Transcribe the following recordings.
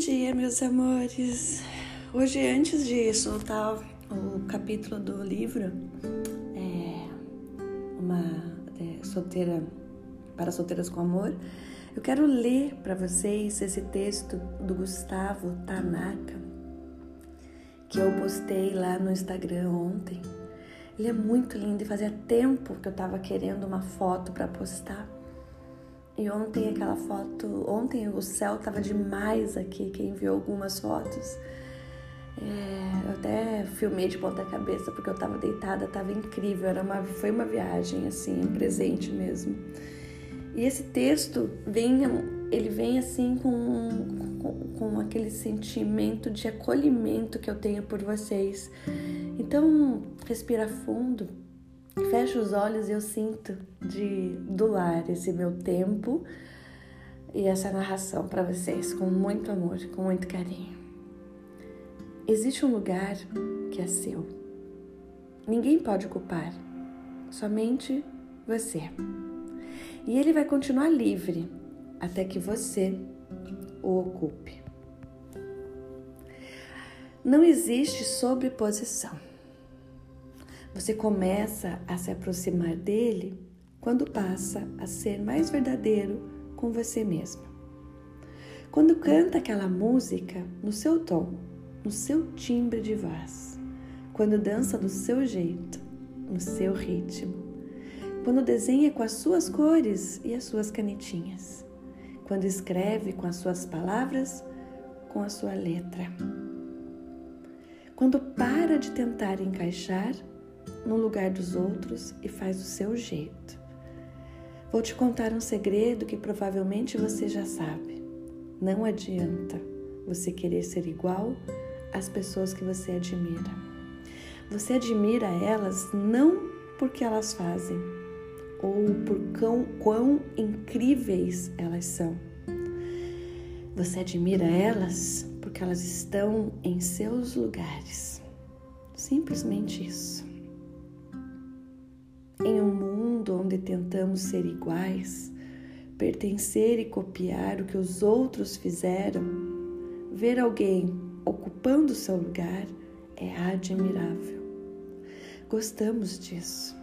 dia, meus amores. Hoje, antes de soltar o capítulo do livro, é, uma é, solteira para solteiras com amor, eu quero ler para vocês esse texto do Gustavo Tanaka que eu postei lá no Instagram ontem. Ele é muito lindo e fazia tempo que eu estava querendo uma foto para postar. E ontem aquela foto, ontem o céu tava demais aqui, que enviou algumas fotos. É, eu até filmei de ponta cabeça porque eu tava deitada, tava incrível, era uma, foi uma viagem assim, um presente mesmo. E esse texto vem, ele vem assim com, com, com aquele sentimento de acolhimento que eu tenho por vocês. Então, respira fundo, Fecho os olhos e eu sinto de doar esse meu tempo e essa narração para vocês com muito amor, com muito carinho. Existe um lugar que é seu. Ninguém pode ocupar, somente você. E ele vai continuar livre até que você o ocupe. Não existe sobreposição. Você começa a se aproximar dele quando passa a ser mais verdadeiro com você mesmo. Quando canta aquela música no seu tom, no seu timbre de voz, quando dança do seu jeito, no seu ritmo, quando desenha com as suas cores e as suas canetinhas, quando escreve com as suas palavras, com a sua letra. Quando para de tentar encaixar no lugar dos outros e faz do seu jeito. Vou te contar um segredo que provavelmente você já sabe. Não adianta você querer ser igual às pessoas que você admira. Você admira elas não porque elas fazem ou por quão, quão incríveis elas são. Você admira elas porque elas estão em seus lugares. Simplesmente isso. Mundo onde tentamos ser iguais, pertencer e copiar o que os outros fizeram, ver alguém ocupando seu lugar é admirável. Gostamos disso.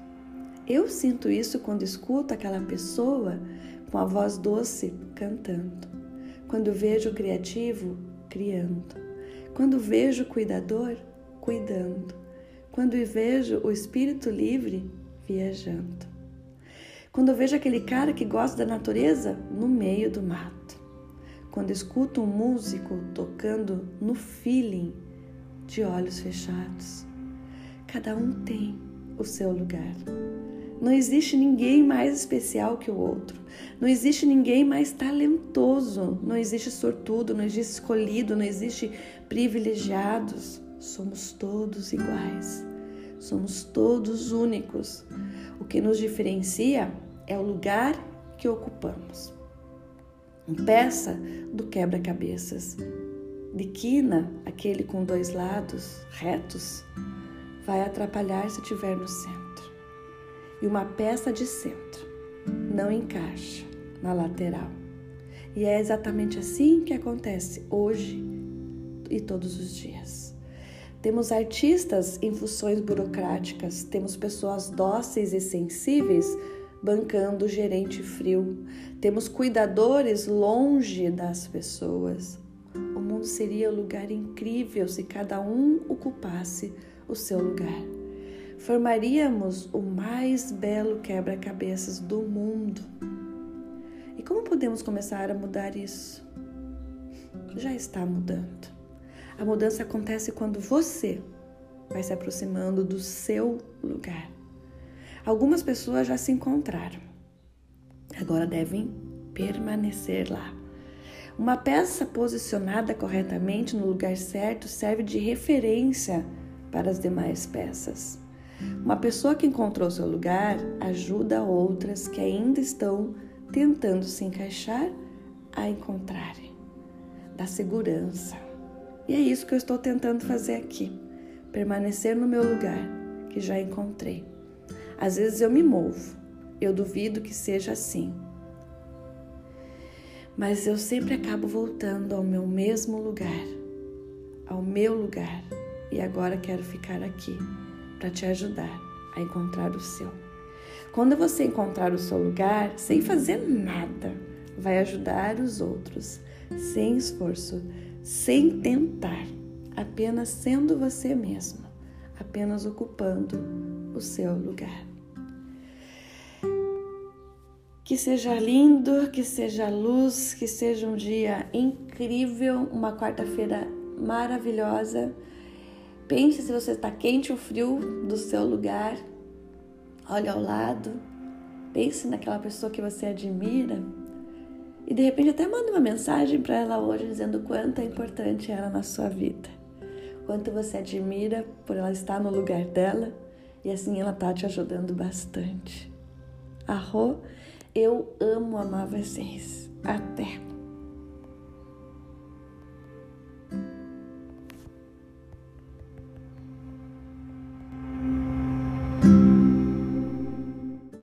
Eu sinto isso quando escuto aquela pessoa com a voz doce cantando, quando vejo o criativo criando, quando vejo o cuidador cuidando, quando vejo o espírito livre viajando. Quando eu vejo aquele cara que gosta da natureza no meio do mato. Quando escuto um músico tocando no feeling de olhos fechados. Cada um tem o seu lugar. Não existe ninguém mais especial que o outro. Não existe ninguém mais talentoso. Não existe sortudo, não existe escolhido, não existe privilegiados. Somos todos iguais. Somos todos únicos. O que nos diferencia é o lugar que ocupamos. Peça do quebra-cabeças. De quina, aquele com dois lados retos, vai atrapalhar se estiver no centro. E uma peça de centro não encaixa na lateral. E é exatamente assim que acontece hoje e todos os dias. Temos artistas em funções burocráticas, temos pessoas dóceis e sensíveis bancando o gerente frio, temos cuidadores longe das pessoas. O mundo seria um lugar incrível se cada um ocupasse o seu lugar. Formaríamos o mais belo quebra-cabeças do mundo. E como podemos começar a mudar isso? Já está mudando. A mudança acontece quando você vai se aproximando do seu lugar. Algumas pessoas já se encontraram, agora devem permanecer lá. Uma peça posicionada corretamente no lugar certo serve de referência para as demais peças. Uma pessoa que encontrou seu lugar ajuda outras que ainda estão tentando se encaixar a encontrarem. Dá segurança. E é isso que eu estou tentando fazer aqui: permanecer no meu lugar, que já encontrei. Às vezes eu me movo, eu duvido que seja assim. Mas eu sempre acabo voltando ao meu mesmo lugar, ao meu lugar. E agora quero ficar aqui para te ajudar a encontrar o seu. Quando você encontrar o seu lugar, sem fazer nada, vai ajudar os outros, sem esforço, sem tentar, apenas sendo você mesmo, apenas ocupando o seu lugar. Que seja lindo, que seja luz, que seja um dia incrível, uma quarta-feira maravilhosa. Pense se você está quente ou frio do seu lugar. Olhe ao lado. Pense naquela pessoa que você admira. E de repente até manda uma mensagem para ela hoje dizendo quanto é importante ela na sua vida. Quanto você admira por ela estar no lugar dela e assim ela tá te ajudando bastante. Arro eu amo amar vocês. Até!